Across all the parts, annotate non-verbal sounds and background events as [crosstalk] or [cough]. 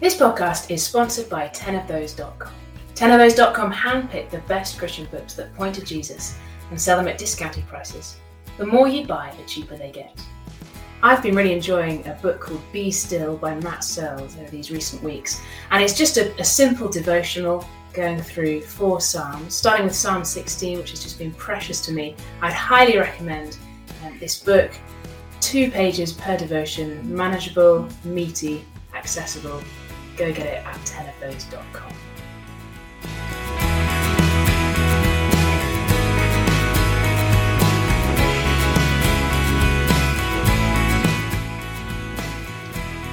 This podcast is sponsored by 10ofthose.com. 10ofthose.com handpick the best Christian books that point to Jesus and sell them at discounted prices. The more you buy, the cheaper they get. I've been really enjoying a book called Be Still by Matt Searles over these recent weeks, and it's just a, a simple devotional going through four Psalms, starting with Psalm 16, which has just been precious to me. I'd highly recommend um, this book. Two pages per devotion, manageable, meaty, accessible. Go get it at 10ofthose.com.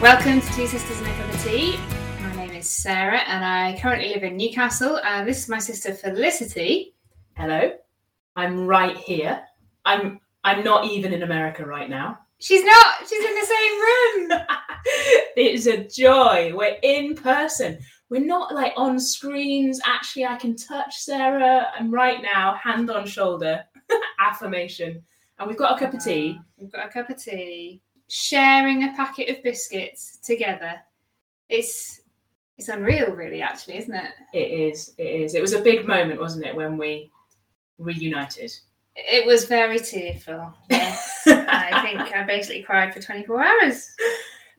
Welcome to Two Sisters and a Cup of Tea. My name is Sarah and I currently live in Newcastle and this is my sister Felicity. Hello, I'm right here. I'm I'm not even in America right now. She's not, she's in the same room. [laughs] it's a joy. We're in person. We're not like on screens. Actually, I can touch Sarah. I'm right now, hand on shoulder, [laughs] affirmation. And we've got a cup of tea. Ah, we've got a cup of tea, sharing a packet of biscuits together. It's it's unreal, really, actually, isn't it? It is. It is. It was a big moment, wasn't it, when we reunited? It was very tearful. Yes. I think I basically cried for 24 hours.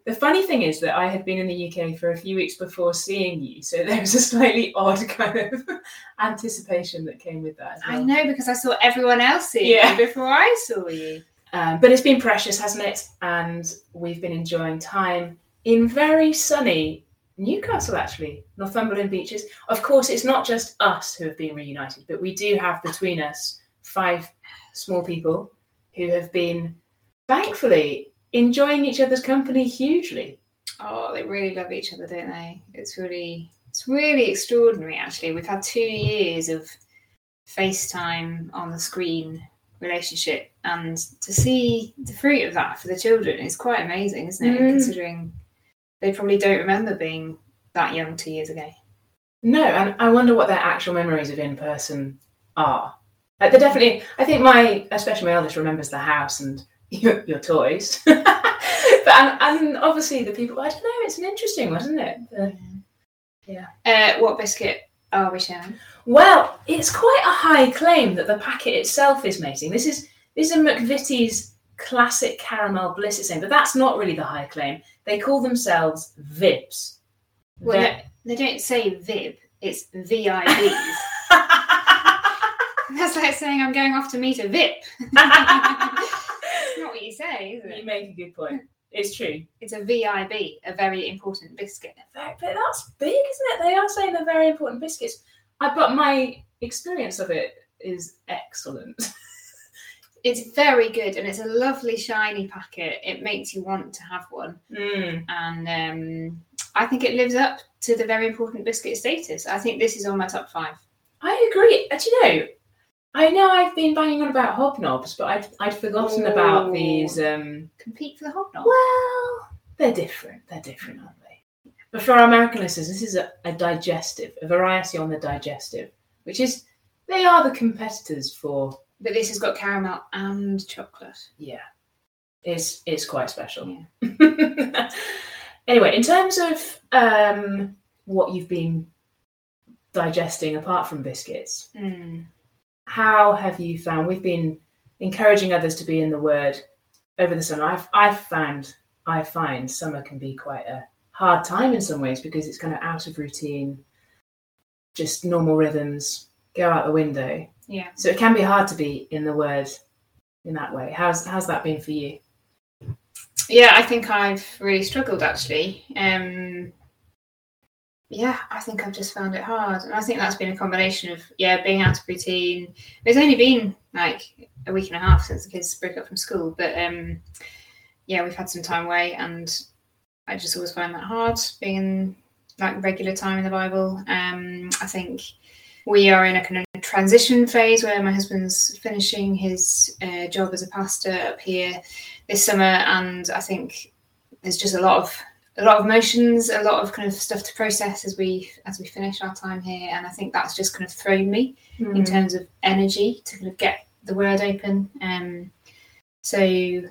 The funny thing is that I had been in the UK for a few weeks before seeing you, so there was a slightly odd kind of [laughs] anticipation that came with that. As well. I know because I saw everyone else see Yeah. you before I saw you. Um, but it's been precious, hasn't it? And we've been enjoying time in very sunny Newcastle, actually, Northumberland beaches. Of course, it's not just us who have been reunited, but we do have between us five small people who have been, thankfully, enjoying each other's company hugely. Oh, they really love each other, don't they? It's really, it's really extraordinary. Actually, we've had two years of FaceTime on the screen relationship, and to see the fruit of that for the children is quite amazing, isn't it? Mm. Considering they probably don't remember being that young two years ago. No, and I wonder what their actual memories of in person are. Like they're definitely, I think my, especially my eldest, remembers the house and [laughs] your, your toys. [laughs] but and, and obviously the people, I don't know, it's an interesting, wasn't it? The- Uh, what biscuit are we sharing? well, it's quite a high claim that the packet itself is mating. This is this is McVitie's classic caramel bliss, it's saying, but that's not really the high claim. They call themselves Vibs. Well, they, they don't say Vib; it's VIBs. [laughs] That's like saying I'm going off to meet a VIP. [laughs] It's not what you say, is you make a good point. It's true. It's a VIB, a very important biscuit. But that's big, isn't it? They are saying they're very important biscuits. I but my experience of it is excellent. [laughs] It's very good and it's a lovely shiny packet. It makes you want to have one. Mm. And um, I think it lives up to the very important biscuit status. I think this is on my top five. I agree. And do you know, I know I've been banging on about hobnobs, but I'd, I'd forgotten about these. Um, Compete for the hobnob. well, they're different. They're different, aren't they? But for our American listeners, this is a, a digestive, a variety on the digestive, which is they are the competitors for But this has got caramel and chocolate. yeah, it's it's quite special. Yeah. [laughs] anyway, in terms of um, what you've been digesting apart from biscuits, Mm. How have you found? We've been encouraging others to be in the Word over the summer. I've I've found I find summer can be quite a hard time in some ways because it's kind of out of routine, just normal rhythms go out the window. Yeah. So it can be hard to be in the Word in that way. How's how's that been for you? Yeah, I think I've really struggled actually. Um, yeah, I think I've just found it hard, and I think that's been a combination of yeah being out of routine. It's only been like a week and a half since the kids broke up from school, but um, yeah, we've had some time away, and I just always find that hard being in like regular time in the Bible. Um, I think we are in a kind of transition phase where my husband's finishing his uh, job as a pastor up here this summer, and I think there's just a lot of a lot of emotions, a lot of kind of stuff to process as we as we finish our time here, and I think that's just kind of thrown me in terms of energy to kind of get the word open. Um, so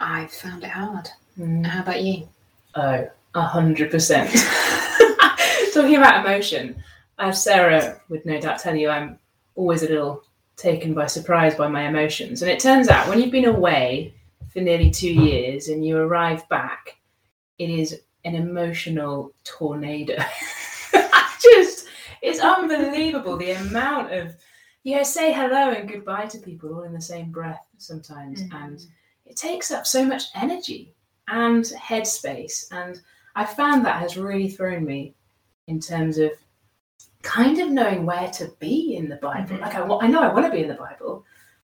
I found it hard. Mm. How about you? Oh, A hundred percent. [laughs] [laughs] Talking about emotion, as Sarah would no doubt tell you, I'm always a little taken by surprise by my emotions. And it turns out when you've been away for nearly two years and you arrive back, it is an emotional tornado. [laughs] Just, it's unbelievable the amount of, you know, say hello and goodbye to people all in the same breath sometimes. Mm. And it takes up so much energy and headspace. And I found that has really thrown me in terms of kind of knowing where to be in the Bible. Mhm. Like I, I know I want to be in the Bible,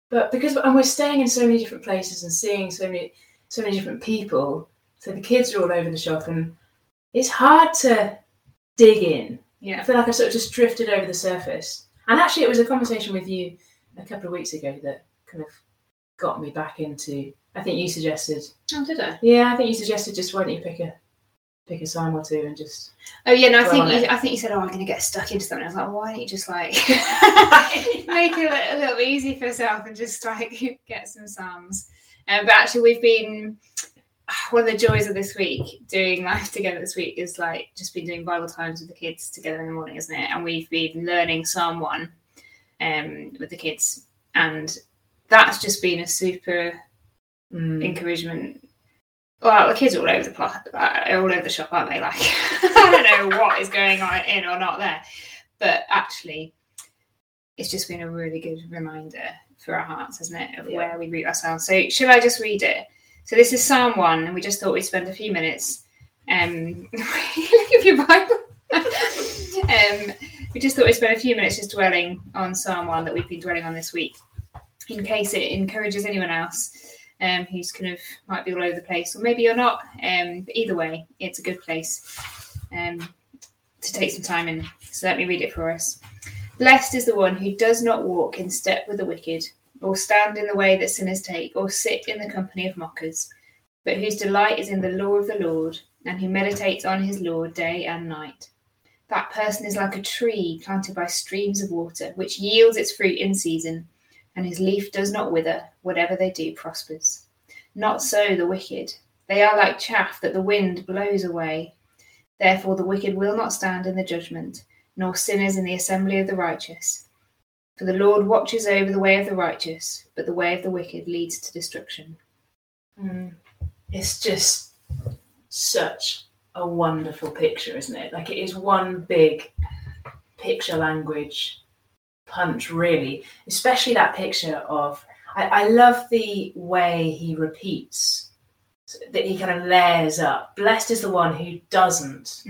but because and we're staying in so many different places and seeing so many so many different people, so the kids are all over the shop, and it's hard to dig in. Yeah. I feel like I sort of just drifted over the surface. And actually, it was a conversation with you a couple of weeks ago that kind of got me back into. I think you suggested, Oh, did I? yeah, I think you suggested just why don't you pick a pick a psalm or two and just Oh yeah, no, I think you. I think you said, "Oh, I'm going to get stuck into something." I was like, "Why don't you just like [laughs] [laughs] make it a little, a little easy for yourself and just like [laughs] get some psalms?" Um, but actually, we've been one of the joys of this week doing life [laughs] together. This week is like just been doing Bible times with the kids together in the morning, isn't it? And we've been learning Psalm one um, with the kids, and that's just been a super mm, encouragement. Well, the kids are all over the plot, all over the shop, aren't they? [laughs] Like, I don't know what is going on in or not there, but actually, it's just been a really good reminder for our hearts, isn't it, of Yeah. where we root ourselves. So, should I just read it? So, this is Psalm one, and we just thought we'd spend a few minutes. Um, [laughs] look at your Bible. [laughs] um, we just thought we'd spend a few minutes just dwelling on Psalm one that we've been dwelling on this week, in case it encourages anyone else um, who's kind of might be all over the place, or maybe you're not. Um, but either way, it's a good place um, to take some time in. So let me read it for us. Blessed is the one who does not walk in step with the wicked, or stand in the way that sinners take, or sit in the company of mockers, but whose delight is in the law of the Lord, and who meditates on his law day and night. That person is like a tree planted by streams of water, which yields its fruit in season and his leaf does not wither, whatever they do prospers. Not so the wicked. They are like chaff that the wind blows away. Therefore, the wicked will not stand in the judgment, nor sinners in the assembly of the righteous. For the Lord watches over the way of the righteous, but the way of the wicked leads to destruction. mm, it's just such a wonderful picture, isn't it? Like it is one big picture language punch, really. Especially that picture of. I, I love the way he repeats that he kind of layers up. Blessed is the one who doesn't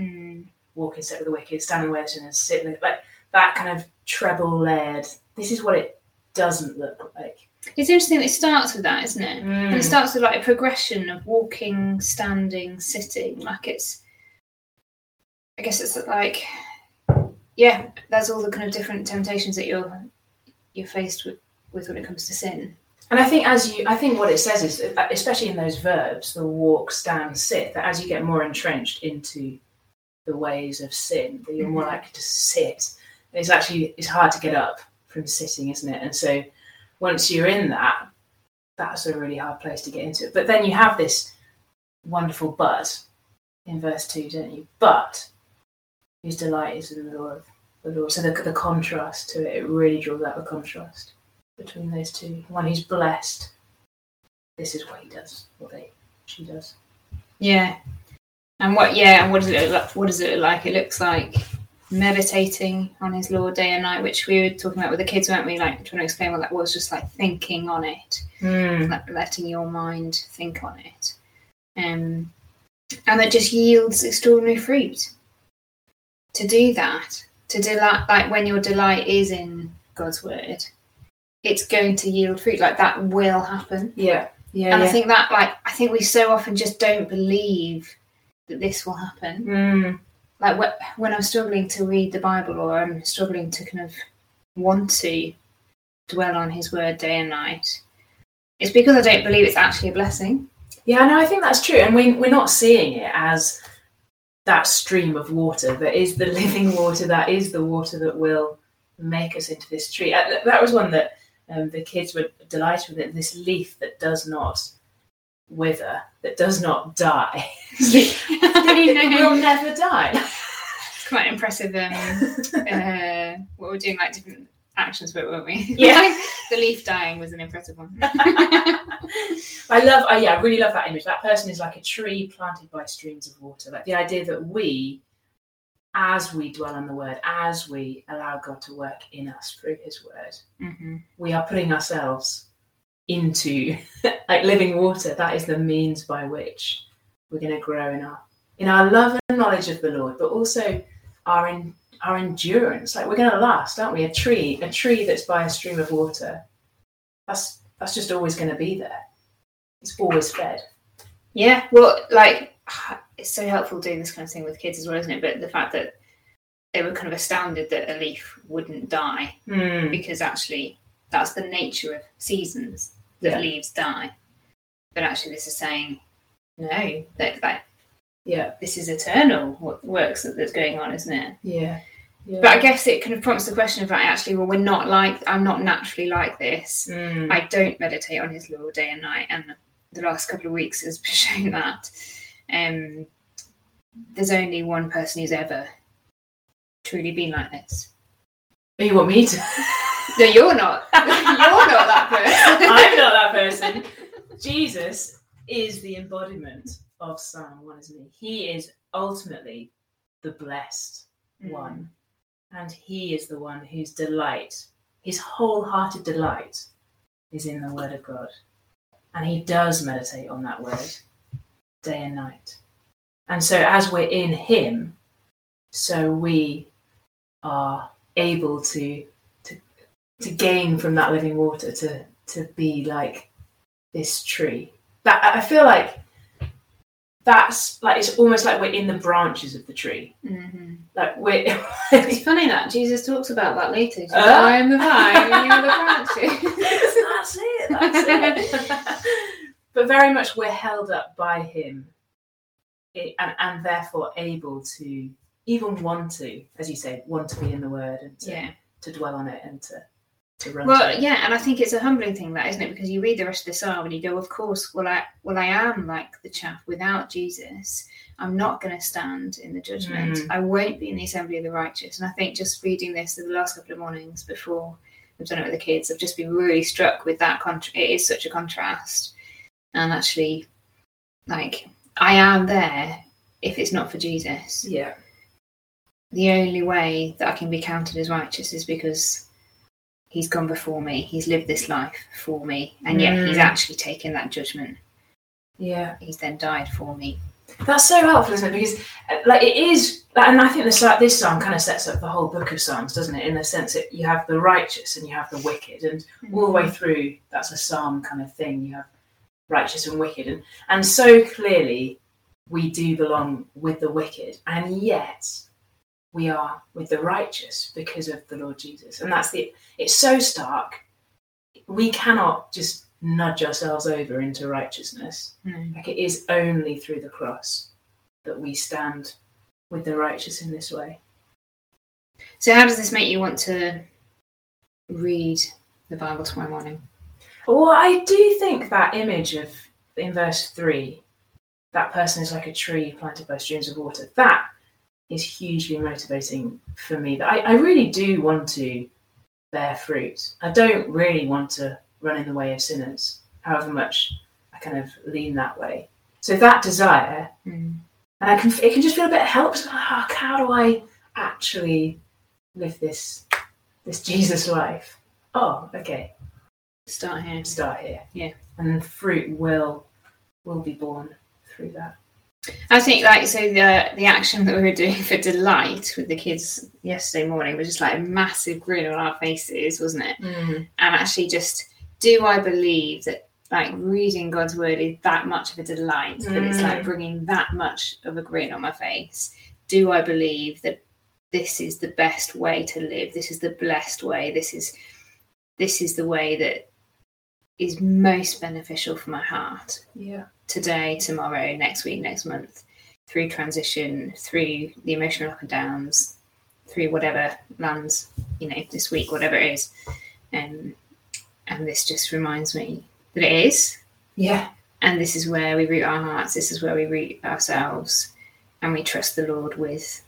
walk in step with the wicked, stand in the way of sinners, sit like that kind of treble layered. This is what it doesn't look like. It's interesting it starts with that, isn't it? And it Mm. starts with like a progression of walking, standing, sitting. Like it's, I guess it's like, yeah, there's all the kind of different temptations that you're you're faced with, with when it comes to sin. And I think as you, I think what it says is, especially in those verbs, the walk, stand, sit, that as you get more entrenched into the ways of sin, that you're more Mhm. likely to sit. It's actually it's hard to get up from sitting, isn't it? And so once you're in that, that's a really hard place to get into it. But then you have this wonderful but in verse two, don't you? But whose delight is in the law of the Lord. So the, the contrast to it, it really draws out the contrast between those two. One who's blessed. This is what he does. What they, she does. Yeah. And what? Yeah. And what does it look like? What does it look like? It looks like meditating on His law day and night, which we were talking about with the kids, weren't we? Like trying to explain what that was, just like thinking on it. let, letting your mind think on it. Um, and it just yields extraordinary fruit. To do that, to delight, like when your delight is in God's word, it's going to yield fruit. Like that will happen. Yeah. Yeah. and yeah. I think that, like, I think we so often just don't believe that this will happen. Mm. Like wh- when I'm struggling to read the Bible or I'm struggling to kind of want to dwell on His word day and night, it's because I don't believe it's actually a blessing. Yeah, no, I think that's true. And we, we're not seeing it as that stream of water that is the [laughs] living water, that is the water that will make us into this tree. Uh, That was one that um, the kids were delighted with it, this leaf that does not wither, that does not die. [laughs] will [laughs] never die. It's quite impressive. Um, uh, what we're doing, like different actions, but weren't we? Yeah. [laughs] the leaf dying was an impressive one. I love, I yeah, I really love that image. That person is like a tree planted by streams of water. Like the idea that we, as we dwell on the word, as we allow God to work in us through his word, hmm we are putting ourselves into [laughs] like living water. That is the means by which we're going to grow in our in our love and knowledge of the Lord, but also our in, our endurance. Like we're going to last, aren't we? A tree, a tree that's by a stream of water. That's that's just always going to be there. It's always fed. Yeah, well, like [sighs] it's so helpful doing this kind of thing with kids as well, isn't it? But the fact that they were kind of astounded that a leaf wouldn't die Mm. because actually that's the nature of seasons that Yeah. leaves die. But actually, this is saying no, that that Yeah, this is eternal. What works that, that's going on, isn't it? yeah, yeah. But I guess it kind of prompts the question of like, actually, well, we're not like I'm not naturally like this. Mm. I don't meditate on his law day and night, and the last couple of weeks has [laughs] shown that. Um, there's only one person who's ever truly been like this. you want me to? [laughs] No, you're not. [laughs] you're not that person. [laughs] I'm not that person. Jesus is the embodiment of Psalm 1, isn't he? He is ultimately the blessed Mm. one. And he is the one whose delight, his wholehearted delight, is in the Word of God. And he does meditate on that Word day and night. And so, as we're in him, so we are able to, to, gain from that living water, to, to be like this tree. That I feel like that's like it's almost like we're in the branches of the tree. Mhm. Like we're It's [laughs] funny that Jesus talks about that later. Says, Uh? I am the vine, and you are the branches. [laughs] that's it. That's it. [laughs] but very much we're held up by him, and and therefore able to even want to, as you say, want to be in the Word and to, yeah. to dwell on it and to. Well, it. yeah, and I think it's a humbling thing, that isn't it? Because you read the rest of the psalm and you go, "Of course, well, I, well, I am like the chaff without Jesus. I'm not going to stand in the judgment. Mm. I won't be in the assembly of the righteous." And I think just reading this the last couple of mornings before we've done it with the kids, I've just been really struck with that. Contra- it is such a contrast, and actually, like, I am there if it's not for Jesus yeah, the only way that I can be counted as righteous is because he's gone before me. He's lived this life for me, and yet he's Mm. actually taken that judgment. yeah. He's then died for me. That's so helpful, isn't it? Because, uh, like, it is, like, and I think this this psalm kind of sets up the whole book of psalms, doesn't it? In the sense that you have the righteous and you have the wicked, and all the way through, that's a psalm kind of thing. You have righteous and wicked, and and so clearly, we do belong with the wicked, and yet we are with the righteous because of the Lord Jesus, and that's the. It's so stark. We cannot just nudge ourselves over into righteousness. Mm. Like it is only through the cross that we stand with the righteous in this way. So, how does this make you want to read the Bible tomorrow morning? Well, I do think that image of in verse three, that person is like a tree planted by streams of water. That is hugely motivating for me. That I, I really do want to bear fruit. I don't really want to run in the way of sinners, however much I kind of lean that way. So that desire Mm. and I can it can just feel a bit helpless. Like, "Ah, how do I actually live this this Jesus life? Oh, okay, Start here. start here. Yeah. and then fruit will will be born through that. I think, like, so the the action that we were doing [laughs] for delight with the kids yesterday morning was just like a massive grin on our faces, wasn't it? and actually just do I believe that like reading God's word is that much of a delight that it's like Mm. bringing that much of a grin on my face? Do I believe that this is the best way to live? This is the blessed way. This is this is the way that is most beneficial for my heart Yeah, today, tomorrow, next week, next month, through transition, through the emotional up and downs, through whatever lands, you know, this week, whatever it is. Um, and this just reminds me that it is. yeah, and this is where we root our hearts. This is where we root ourselves, and we trust the Lord with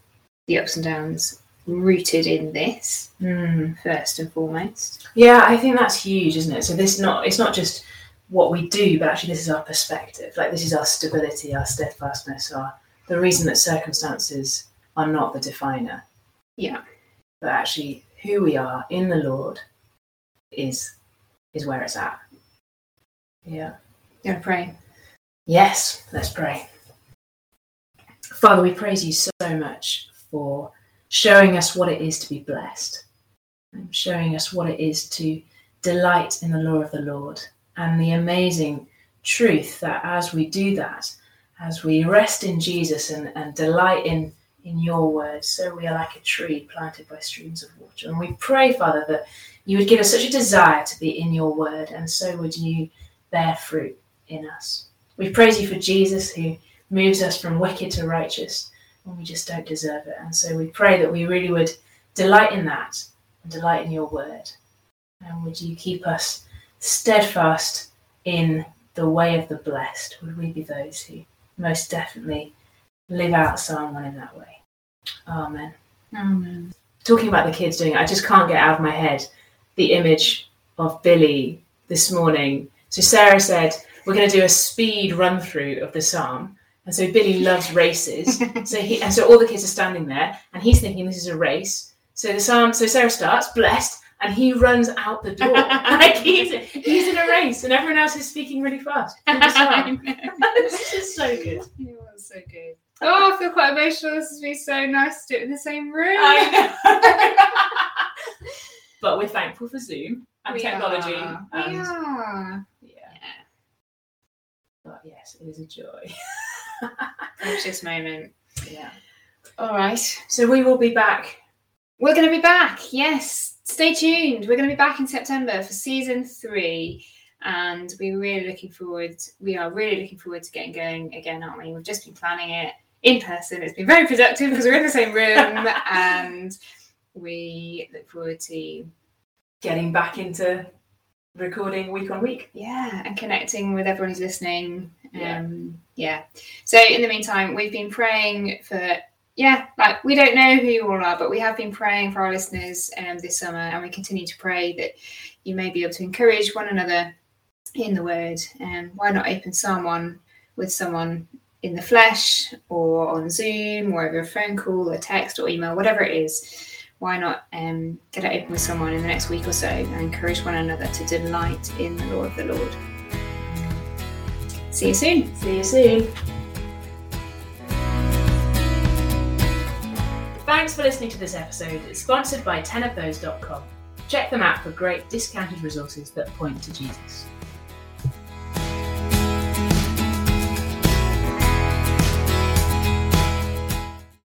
the ups and downs rooted in this Mm. first and foremost. Yeah, I think that's huge, isn't it? So this not it's not just what we do, but actually this is our perspective. Like this is our stability, our steadfastness, our the reason that circumstances are not the definer. Yeah. But actually who we are in the Lord is is where it's at. Yeah. Yeah, pray? Yes, let's pray. Father, we praise you so much for showing us what it is to be blessed, um, showing us what it is to delight in the law of the Lord, and the amazing truth that as we do that, as we rest in Jesus and, and delight in, in your word, so we are like a tree planted by streams of water. And we pray, Father, that you would give us such a desire to be in your word, and so would you bear fruit in us. We praise you for Jesus who moves us from wicked to righteous when we just don't deserve it. And so we pray that we really would delight in that and delight in your word. And would you keep us steadfast in the way of the blessed? Would we be those who most definitely live out Psalm 1 in that way? Amen. Amen. Talking about the kids doing it, I just can't get out of my head the image of Billy this morning. So Sarah said, We're going to do a speed run through of the psalm. And so Billy [laughs] loves races. so he and so all the kids are standing there and he's thinking this is a race. So the so Sarah starts, blessed, and he runs out the door. [laughs] [laughs] like he's he's in a race and everyone else is speaking really fast. this is so good. It was so good. Oh, I feel quite emotional. This has been so nice to do it in the same room. I know. but we're thankful for Zoom and We technology. are. And are. yeah. But yes, it is a joy. Precious moment. Yeah. All right. So we will be back. We're going to be back. Yes. Stay tuned. We're going to be back in September for season three. And we're really looking forward. We are really looking forward to getting going again, aren't we? We've just been planning it in person. It's been very productive because we're in the same room [laughs] and we look forward to Getting back into recording week on week. yeah and connecting with everyone who's listening Yeah. um yeah so in the meantime we've been praying for yeah like we don't know who you all are but we have been praying for our listeners um this summer and we continue to pray that you may be able to encourage one another in the word and why not open someone with someone in the flesh or on zoom or over a phone call a text or email whatever it is why not um, get it open with someone in the next week or so and encourage one another to delight in the law of the Lord. See you soon. See you soon. Thanks for listening to this episode. It's sponsored by tenofthose.com. Check them out for great discounted resources that point to Jesus.